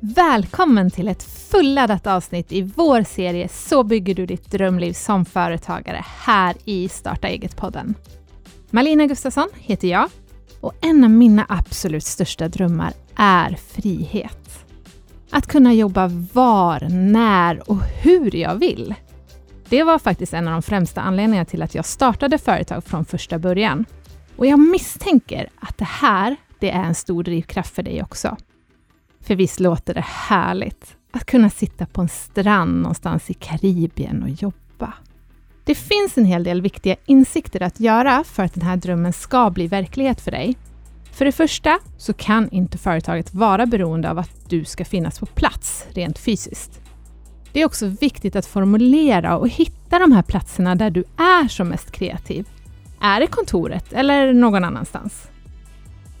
Välkommen till ett fulladdat avsnitt i vår serie Så bygger du ditt drömliv som företagare här i Starta eget-podden. Malina Gustafsson heter jag och en av mina absolut största drömmar är frihet. Att kunna jobba var, när och hur jag vill. Det var faktiskt en av de främsta anledningarna till att jag startade företag från första början. Och jag misstänker att det här, det är en stor drivkraft för dig också. För visst låter det härligt att kunna sitta på en strand någonstans i Karibien och jobba. Det finns en hel del viktiga insikter att göra för att den här drömmen ska bli verklighet för dig. För det första så kan inte företaget vara beroende av att du ska finnas på plats rent fysiskt. Det är också viktigt att formulera och hitta de här platserna där du är som mest kreativ. Är det kontoret eller någon annanstans?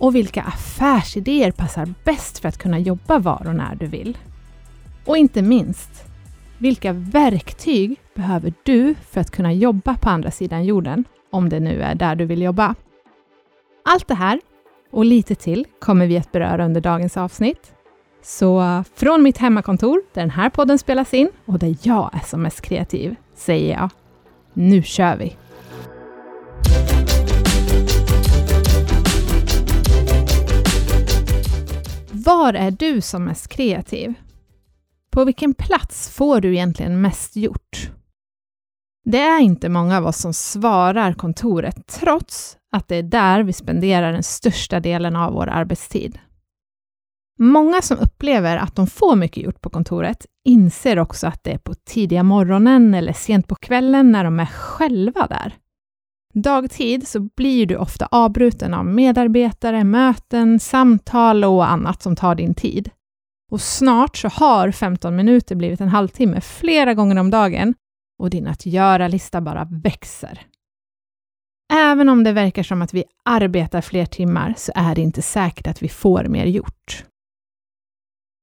Och vilka affärsidéer passar bäst för att kunna jobba var och när du vill? Och inte minst, vilka verktyg behöver du för att kunna jobba på andra sidan jorden, om det nu är där du vill jobba? Allt det här och lite till kommer vi att beröra under dagens avsnitt. Så från mitt hemmakontor, där den här podden spelas in och där jag är som mest kreativ, säger jag nu kör vi! Var är du som mest kreativ? På vilken plats får du egentligen mest gjort? Det är inte många av oss som svarar kontoret, trots att det är där vi spenderar den största delen av vår arbetstid. Många som upplever att de får mycket gjort på kontoret inser också att det är på tidiga morgonen eller sent på kvällen när de är själva där. Dagtid så blir du ofta avbruten av medarbetare, möten, samtal och annat som tar din tid. Och snart så har 15 minuter blivit en halvtimme flera gånger om dagen och din att göra-lista bara växer. Även om det verkar som att vi arbetar fler timmar så är det inte säkert att vi får mer gjort.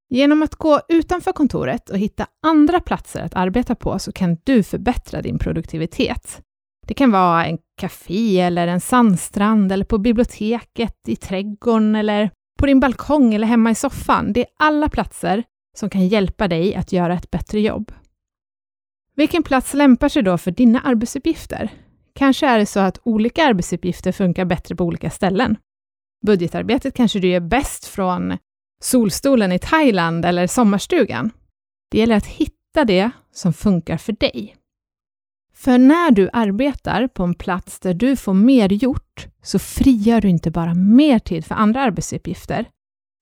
Genom att gå utanför kontoret och hitta andra platser att arbeta på så kan du förbättra din produktivitet. Det kan vara en café eller en sandstrand eller på biblioteket, i trädgården eller på din balkong eller hemma i soffan. Det är alla platser som kan hjälpa dig att göra ett bättre jobb. Vilken plats lämpar sig då för dina arbetsuppgifter? Kanske är det så att olika arbetsuppgifter funkar bättre på olika ställen. Budgetarbetet kanske du gör bäst från solstolen i Thailand eller sommarstugan. Det gäller att hitta det som funkar för dig. För när du arbetar på en plats där du får mer gjort, så frigör du inte bara mer tid för andra arbetsuppgifter.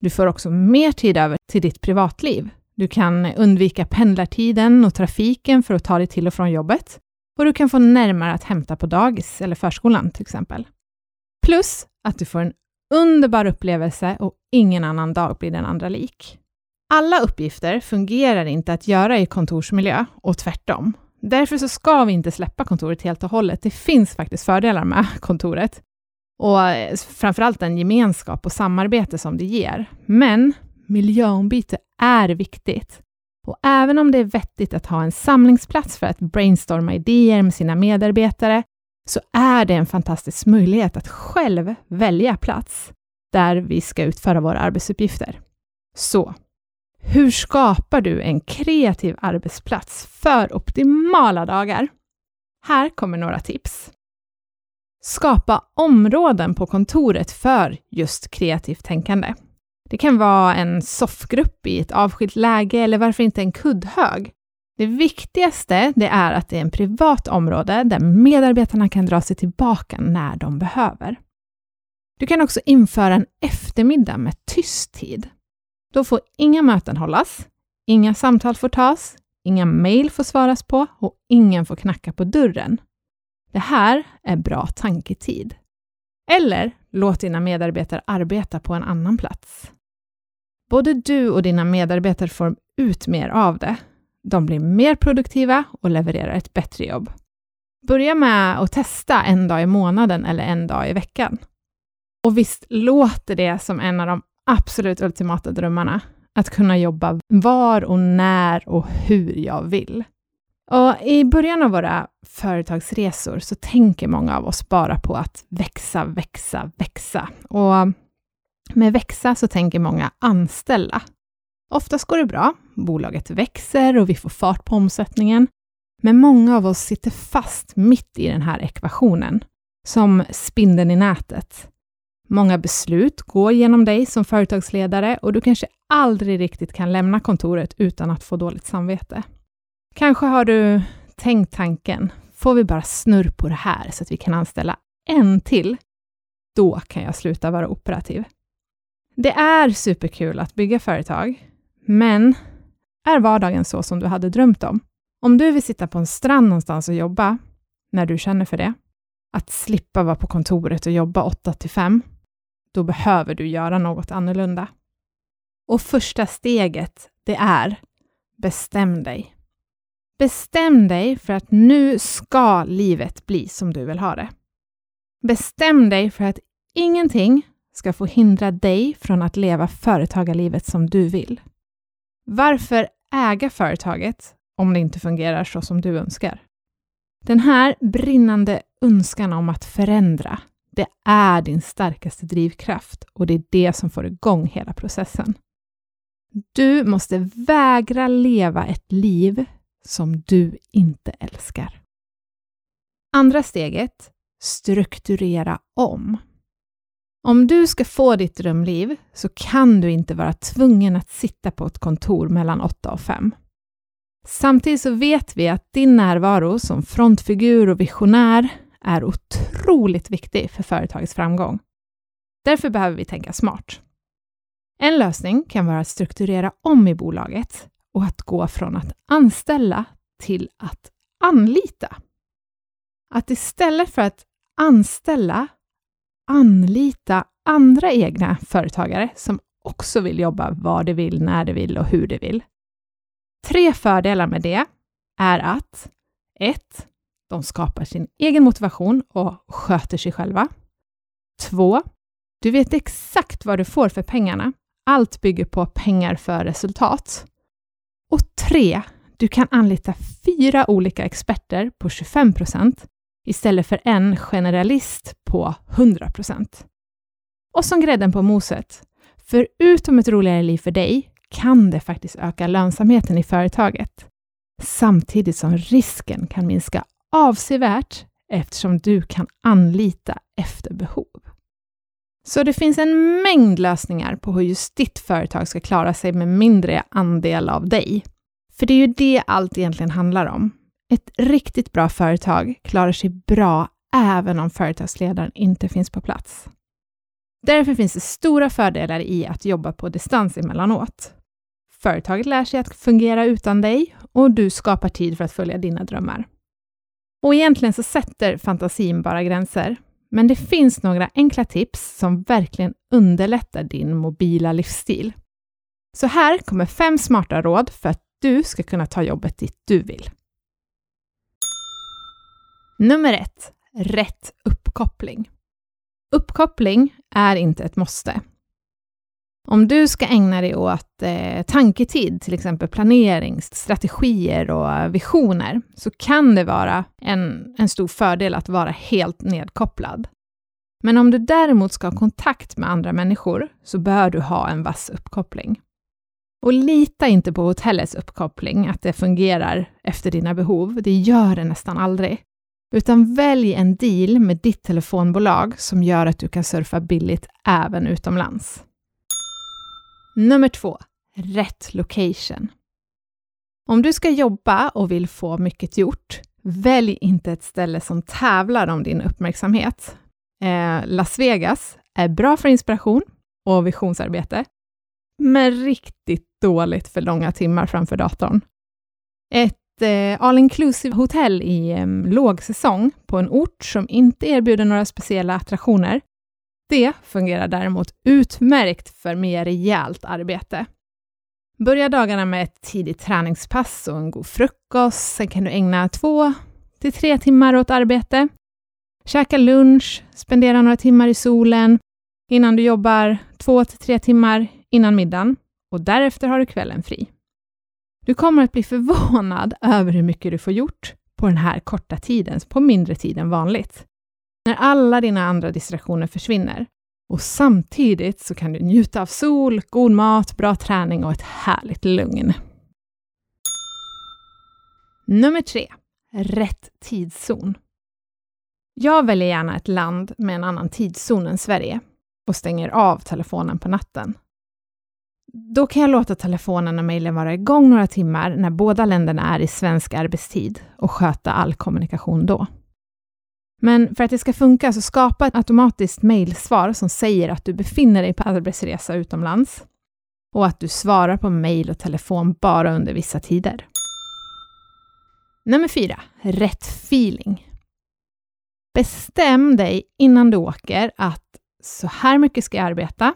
Du får också mer tid över till ditt privatliv. Du kan undvika pendlartiden och trafiken för att ta dig till och från jobbet. Och du kan få närmare att hämta på dagis eller förskolan till exempel. Plus att du får en underbar upplevelse och ingen annan dag blir den andra lik. Alla uppgifter fungerar inte att göra i kontorsmiljö och tvärtom. Därför så ska vi inte släppa kontoret helt och hållet. Det finns faktiskt fördelar med kontoret och eh, framförallt den gemenskap och samarbete som det ger. Men miljöombyte är viktigt. Och även om det är vettigt att ha en samlingsplats för att brainstorma idéer med sina medarbetare, så är det en fantastisk möjlighet att själv välja plats där vi ska utföra våra arbetsuppgifter. Så hur skapar du en kreativ arbetsplats för optimala dagar? Här kommer några tips. Skapa områden på kontoret för just kreativt tänkande. Det kan vara en soffgrupp i ett avskilt läge eller varför inte en kuddhög. Det viktigaste det är att det är en privat område där medarbetarna kan dra sig tillbaka när de behöver. Du kan också införa en eftermiddag med tyst tid. Då får inga möten hållas, inga samtal får tas, inga mejl får svaras på och ingen får knacka på dörren. Det här är bra tanketid. Eller låt dina medarbetare arbeta på en annan plats. Både du och dina medarbetare får ut mer av det. De blir mer produktiva och levererar ett bättre jobb. Börja med att testa en dag i månaden eller en dag i veckan. Och visst låter det som en av de absolut ultimata drömmarna. Att kunna jobba var och när och hur jag vill. Och I början av våra företagsresor så tänker många av oss bara på att växa, växa, växa. Och med växa så tänker många anställa. Oftast går det bra, bolaget växer och vi får fart på omsättningen. Men många av oss sitter fast mitt i den här ekvationen, som spindeln i nätet. Många beslut går genom dig som företagsledare och du kanske aldrig riktigt kan lämna kontoret utan att få dåligt samvete. Kanske har du tänkt tanken, får vi bara snurr på det här så att vi kan anställa en till? Då kan jag sluta vara operativ. Det är superkul att bygga företag, men är vardagen så som du hade drömt om? Om du vill sitta på en strand någonstans och jobba, när du känner för det, att slippa vara på kontoret och jobba 8 till 5, då behöver du göra något annorlunda. Och första steget, det är bestäm dig. Bestäm dig för att nu ska livet bli som du vill ha det. Bestäm dig för att ingenting ska få hindra dig från att leva företagarlivet som du vill. Varför äga företaget om det inte fungerar så som du önskar? Den här brinnande önskan om att förändra, det är din starkaste drivkraft och det är det som får igång hela processen. Du måste vägra leva ett liv som du inte älskar. Andra steget, strukturera om. Om du ska få ditt drömliv så kan du inte vara tvungen att sitta på ett kontor mellan 8 och 5. Samtidigt så vet vi att din närvaro som frontfigur och visionär är otroligt viktig för företagets framgång. Därför behöver vi tänka smart. En lösning kan vara att strukturera om i bolaget och att gå från att anställa till att anlita. Att istället för att anställa, anlita andra egna företagare som också vill jobba var de vill, när de vill och hur de vill. Tre fördelar med det är att 1. De skapar sin egen motivation och sköter sig själva. 2. Du vet exakt vad du får för pengarna. Allt bygger på pengar för resultat. Och 3. Du kan anlita fyra olika experter på 25 procent istället för en generalist på 100 procent. Och som grädden på moset, förutom ett roligare liv för dig, kan det faktiskt öka lönsamheten i företaget, samtidigt som risken kan minska avsevärt eftersom du kan anlita efter behov. Så det finns en mängd lösningar på hur just ditt företag ska klara sig med mindre andel av dig. För det är ju det allt egentligen handlar om. Ett riktigt bra företag klarar sig bra även om företagsledaren inte finns på plats. Därför finns det stora fördelar i att jobba på distans emellanåt. Företaget lär sig att fungera utan dig och du skapar tid för att följa dina drömmar. Och egentligen så sätter fantasin bara gränser, men det finns några enkla tips som verkligen underlättar din mobila livsstil. Så här kommer fem smarta råd för att du ska kunna ta jobbet dit du vill. Nummer ett, rätt uppkoppling. Uppkoppling är inte ett måste. Om du ska ägna dig åt eh, tanketid, till exempel planering, strategier och visioner, så kan det vara en, en stor fördel att vara helt nedkopplad. Men om du däremot ska ha kontakt med andra människor, så bör du ha en vass uppkoppling. Och lita inte på hotellets uppkoppling, att det fungerar efter dina behov. Det gör det nästan aldrig. Utan välj en deal med ditt telefonbolag som gör att du kan surfa billigt även utomlands. Nummer två, rätt location. Om du ska jobba och vill få mycket gjort, välj inte ett ställe som tävlar om din uppmärksamhet. Eh, Las Vegas är bra för inspiration och visionsarbete, men riktigt dåligt för långa timmar framför datorn. Ett eh, all inclusive hotell i eh, lågsäsong på en ort som inte erbjuder några speciella attraktioner det fungerar däremot utmärkt för mer rejält arbete. Börja dagarna med ett tidigt träningspass och en god frukost. Sen kan du ägna två till tre timmar åt arbete. Käka lunch, spendera några timmar i solen innan du jobbar två till tre timmar innan middagen och därefter har du kvällen fri. Du kommer att bli förvånad över hur mycket du får gjort på den här korta tiden, på mindre tid än vanligt. När alla dina andra distraktioner försvinner Och samtidigt så kan du njuta av sol, god mat, bra träning och ett härligt lugn. Nummer tre. Rätt tidszon. Jag väljer gärna ett land med en annan tidszon än Sverige och stänger av telefonen på natten. Då kan jag låta telefonen och mejlen vara igång några timmar när båda länderna är i svensk arbetstid och sköta all kommunikation då. Men för att det ska funka, så skapa ett automatiskt mejlsvar som säger att du befinner dig på arbetsresa utomlands och att du svarar på mejl och telefon bara under vissa tider. Nummer fyra, rätt feeling. Bestäm dig innan du åker att så här mycket ska jag arbeta.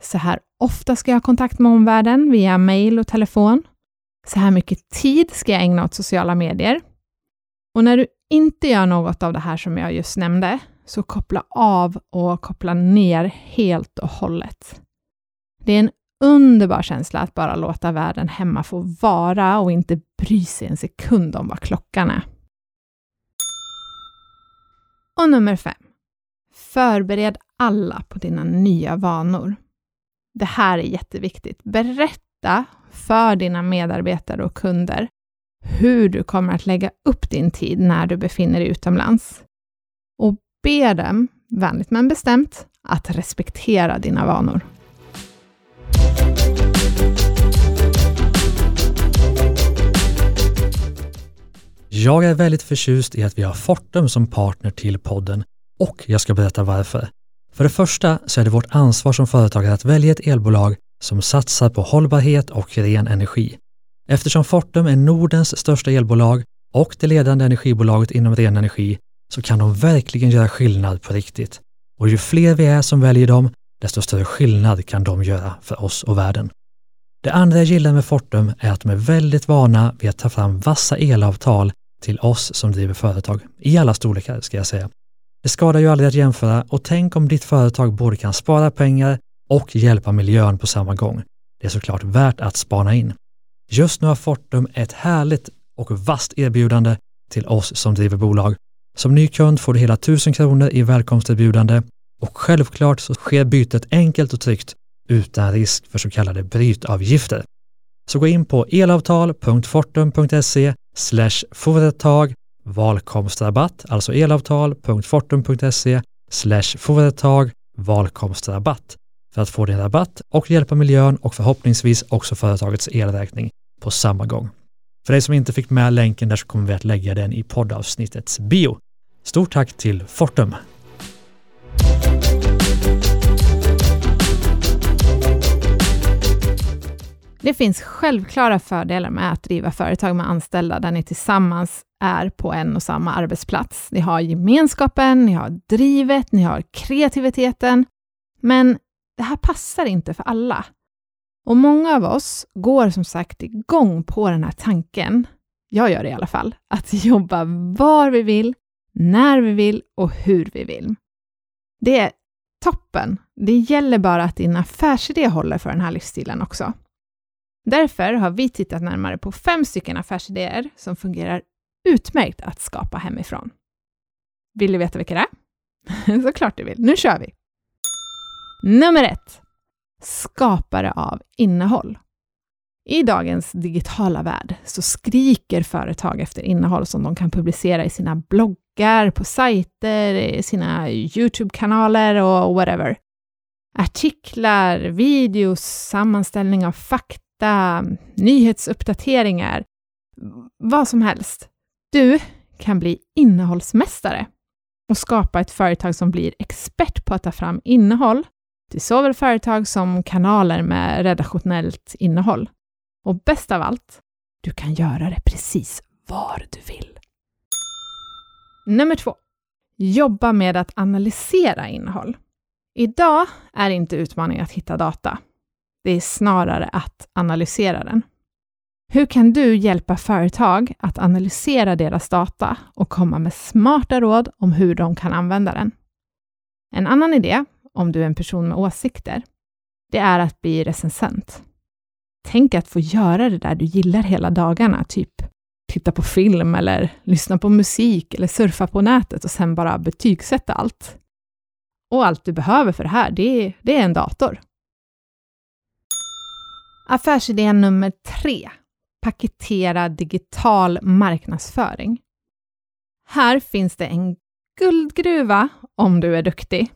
Så här ofta ska jag ha kontakt med omvärlden via mejl och telefon. Så här mycket tid ska jag ägna åt sociala medier. Och när du inte gör något av det här som jag just nämnde, så koppla av och koppla ner helt och hållet. Det är en underbar känsla att bara låta världen hemma få vara och inte bry sig en sekund om vad klockan är. Och nummer fem. Förbered alla på dina nya vanor. Det här är jätteviktigt. Berätta för dina medarbetare och kunder hur du kommer att lägga upp din tid när du befinner dig utomlands. Och be dem, vänligt men bestämt, att respektera dina vanor. Jag är väldigt förtjust i att vi har Fortum som partner till podden och jag ska berätta varför. För det första så är det vårt ansvar som företagare att välja ett elbolag som satsar på hållbarhet och ren energi. Eftersom Fortum är Nordens största elbolag och det ledande energibolaget inom ren energi så kan de verkligen göra skillnad på riktigt. Och ju fler vi är som väljer dem, desto större skillnad kan de göra för oss och världen. Det andra jag gillar med Fortum är att de är väldigt vana vid att ta fram vassa elavtal till oss som driver företag, i alla storlekar ska jag säga. Det skadar ju aldrig att jämföra och tänk om ditt företag både kan spara pengar och hjälpa miljön på samma gång. Det är såklart värt att spana in. Just nu har Fortum ett härligt och vasst erbjudande till oss som driver bolag. Som ny kund får du hela 1000 kronor i välkomsterbjudande och självklart så sker bytet enkelt och tryggt utan risk för så kallade brytavgifter. Så gå in på elavtal.fortum.se företag valkomstrabatt, alltså elavtal.fortum.se företag valkomstrabatt för att få din rabatt och hjälpa miljön och förhoppningsvis också företagets elräkning på samma gång. För dig som inte fick med länken där så kommer vi att lägga den i poddavsnittets bio. Stort tack till Fortum! Det finns självklara fördelar med att driva företag med anställda där ni tillsammans är på en och samma arbetsplats. Ni har gemenskapen, ni har drivet, ni har kreativiteten. Men det här passar inte för alla. Och många av oss går som sagt igång på den här tanken, jag gör det i alla fall, att jobba var vi vill, när vi vill och hur vi vill. Det är toppen. Det gäller bara att din affärsidé håller för den här livsstilen också. Därför har vi tittat närmare på fem stycken affärsidéer som fungerar utmärkt att skapa hemifrån. Vill du veta vilka det är? Såklart du vill. Nu kör vi! Nummer ett. Skapare av innehåll. I dagens digitala värld så skriker företag efter innehåll som de kan publicera i sina bloggar, på sajter, i sina YouTube-kanaler och whatever. Artiklar, videos, sammanställning av fakta, nyhetsuppdateringar, vad som helst. Du kan bli innehållsmästare och skapa ett företag som blir expert på att ta fram innehåll till såväl företag som kanaler med redaktionellt innehåll. Och bäst av allt, du kan göra det precis var du vill. Nummer två. Jobba med att analysera innehåll. Idag är inte utmaningen att hitta data. Det är snarare att analysera den. Hur kan du hjälpa företag att analysera deras data och komma med smarta råd om hur de kan använda den? En annan idé, om du är en person med åsikter, det är att bli recensent. Tänk att få göra det där du gillar hela dagarna, typ titta på film eller lyssna på musik eller surfa på nätet och sen bara betygsätta allt. Och allt du behöver för det här, det är, det är en dator. Affärsidé nummer tre. Paketera digital marknadsföring. Här finns det en guldgruva om du är duktig.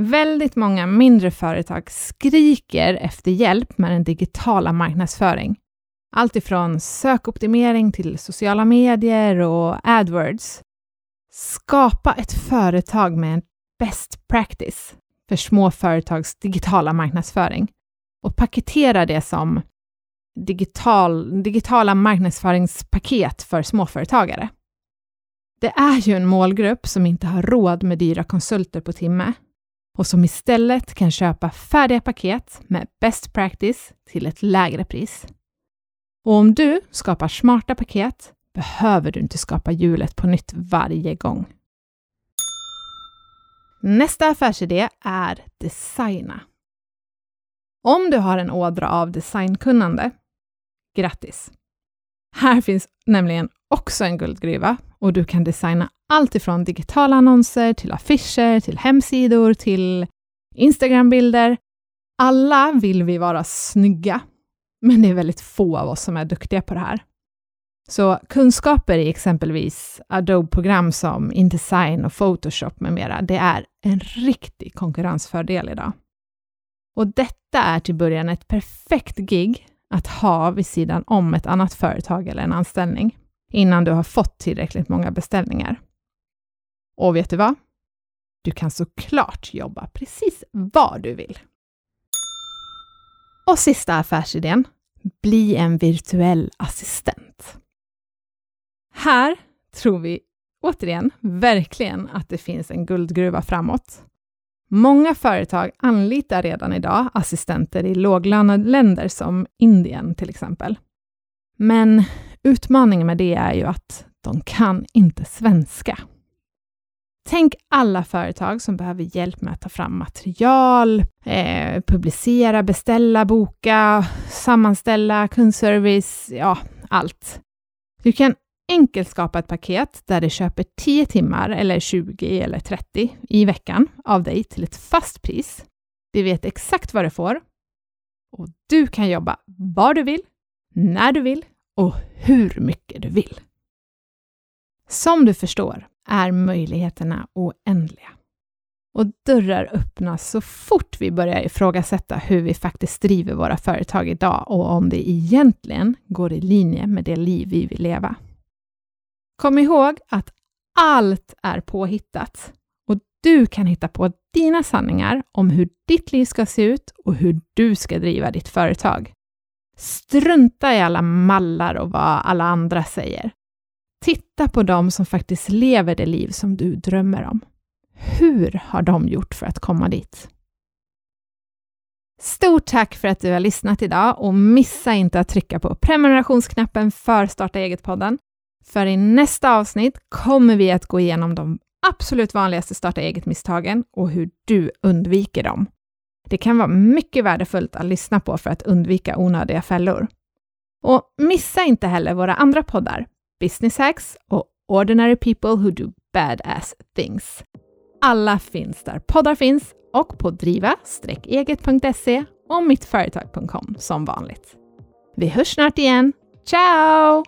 Väldigt många mindre företag skriker efter hjälp med den digitala marknadsföring. Allt ifrån sökoptimering till sociala medier och AdWords. Skapa ett företag med en best practice för små företags digitala marknadsföring och paketera det som digital, digitala marknadsföringspaket för småföretagare. Det är ju en målgrupp som inte har råd med dyra konsulter på timme och som istället kan köpa färdiga paket med best practice till ett lägre pris. Och om du skapar smarta paket behöver du inte skapa hjulet på nytt varje gång. Nästa affärsidé är designa. Om du har en ådra av designkunnande, grattis! Här finns nämligen också en guldgruva och du kan designa allt ifrån digitala annonser till affischer, till hemsidor, till Instagrambilder. Alla vill vi vara snygga, men det är väldigt få av oss som är duktiga på det här. Så kunskaper i exempelvis Adobe-program som Indesign och Photoshop med mera, det är en riktig konkurrensfördel idag. Och detta är till början ett perfekt gig att ha vid sidan om ett annat företag eller en anställning, innan du har fått tillräckligt många beställningar. Och vet du vad? Du kan såklart jobba precis var du vill. Och sista affärsidén, bli en virtuell assistent. Här tror vi återigen verkligen att det finns en guldgruva framåt. Många företag anlitar redan idag assistenter i låglönade länder som Indien till exempel. Men utmaningen med det är ju att de kan inte svenska. Tänk alla företag som behöver hjälp med att ta fram material, eh, publicera, beställa, boka, sammanställa, kundservice, ja, allt. Du kan enkelt skapa ett paket där du köper 10 timmar eller 20 eller 30 i veckan av dig till ett fast pris. Du vet exakt vad du får och du kan jobba var du vill, när du vill och hur mycket du vill. Som du förstår är möjligheterna oändliga. Och dörrar öppnas så fort vi börjar ifrågasätta hur vi faktiskt driver våra företag idag och om det egentligen går i linje med det liv vi vill leva. Kom ihåg att allt är påhittat och du kan hitta på dina sanningar om hur ditt liv ska se ut och hur du ska driva ditt företag. Strunta i alla mallar och vad alla andra säger. Titta på dem som faktiskt lever det liv som du drömmer om. Hur har de gjort för att komma dit? Stort tack för att du har lyssnat idag och missa inte att trycka på prenumerationsknappen för Starta eget-podden. För i nästa avsnitt kommer vi att gå igenom de absolut vanligaste starta eget-misstagen och hur du undviker dem. Det kan vara mycket värdefullt att lyssna på för att undvika onödiga fällor. Och missa inte heller våra andra poddar, Business Hacks och Ordinary People Who Do Badass Things. Alla finns där poddar finns och på driva-eget.se och mittföretag.com som vanligt. Vi hörs snart igen. Ciao!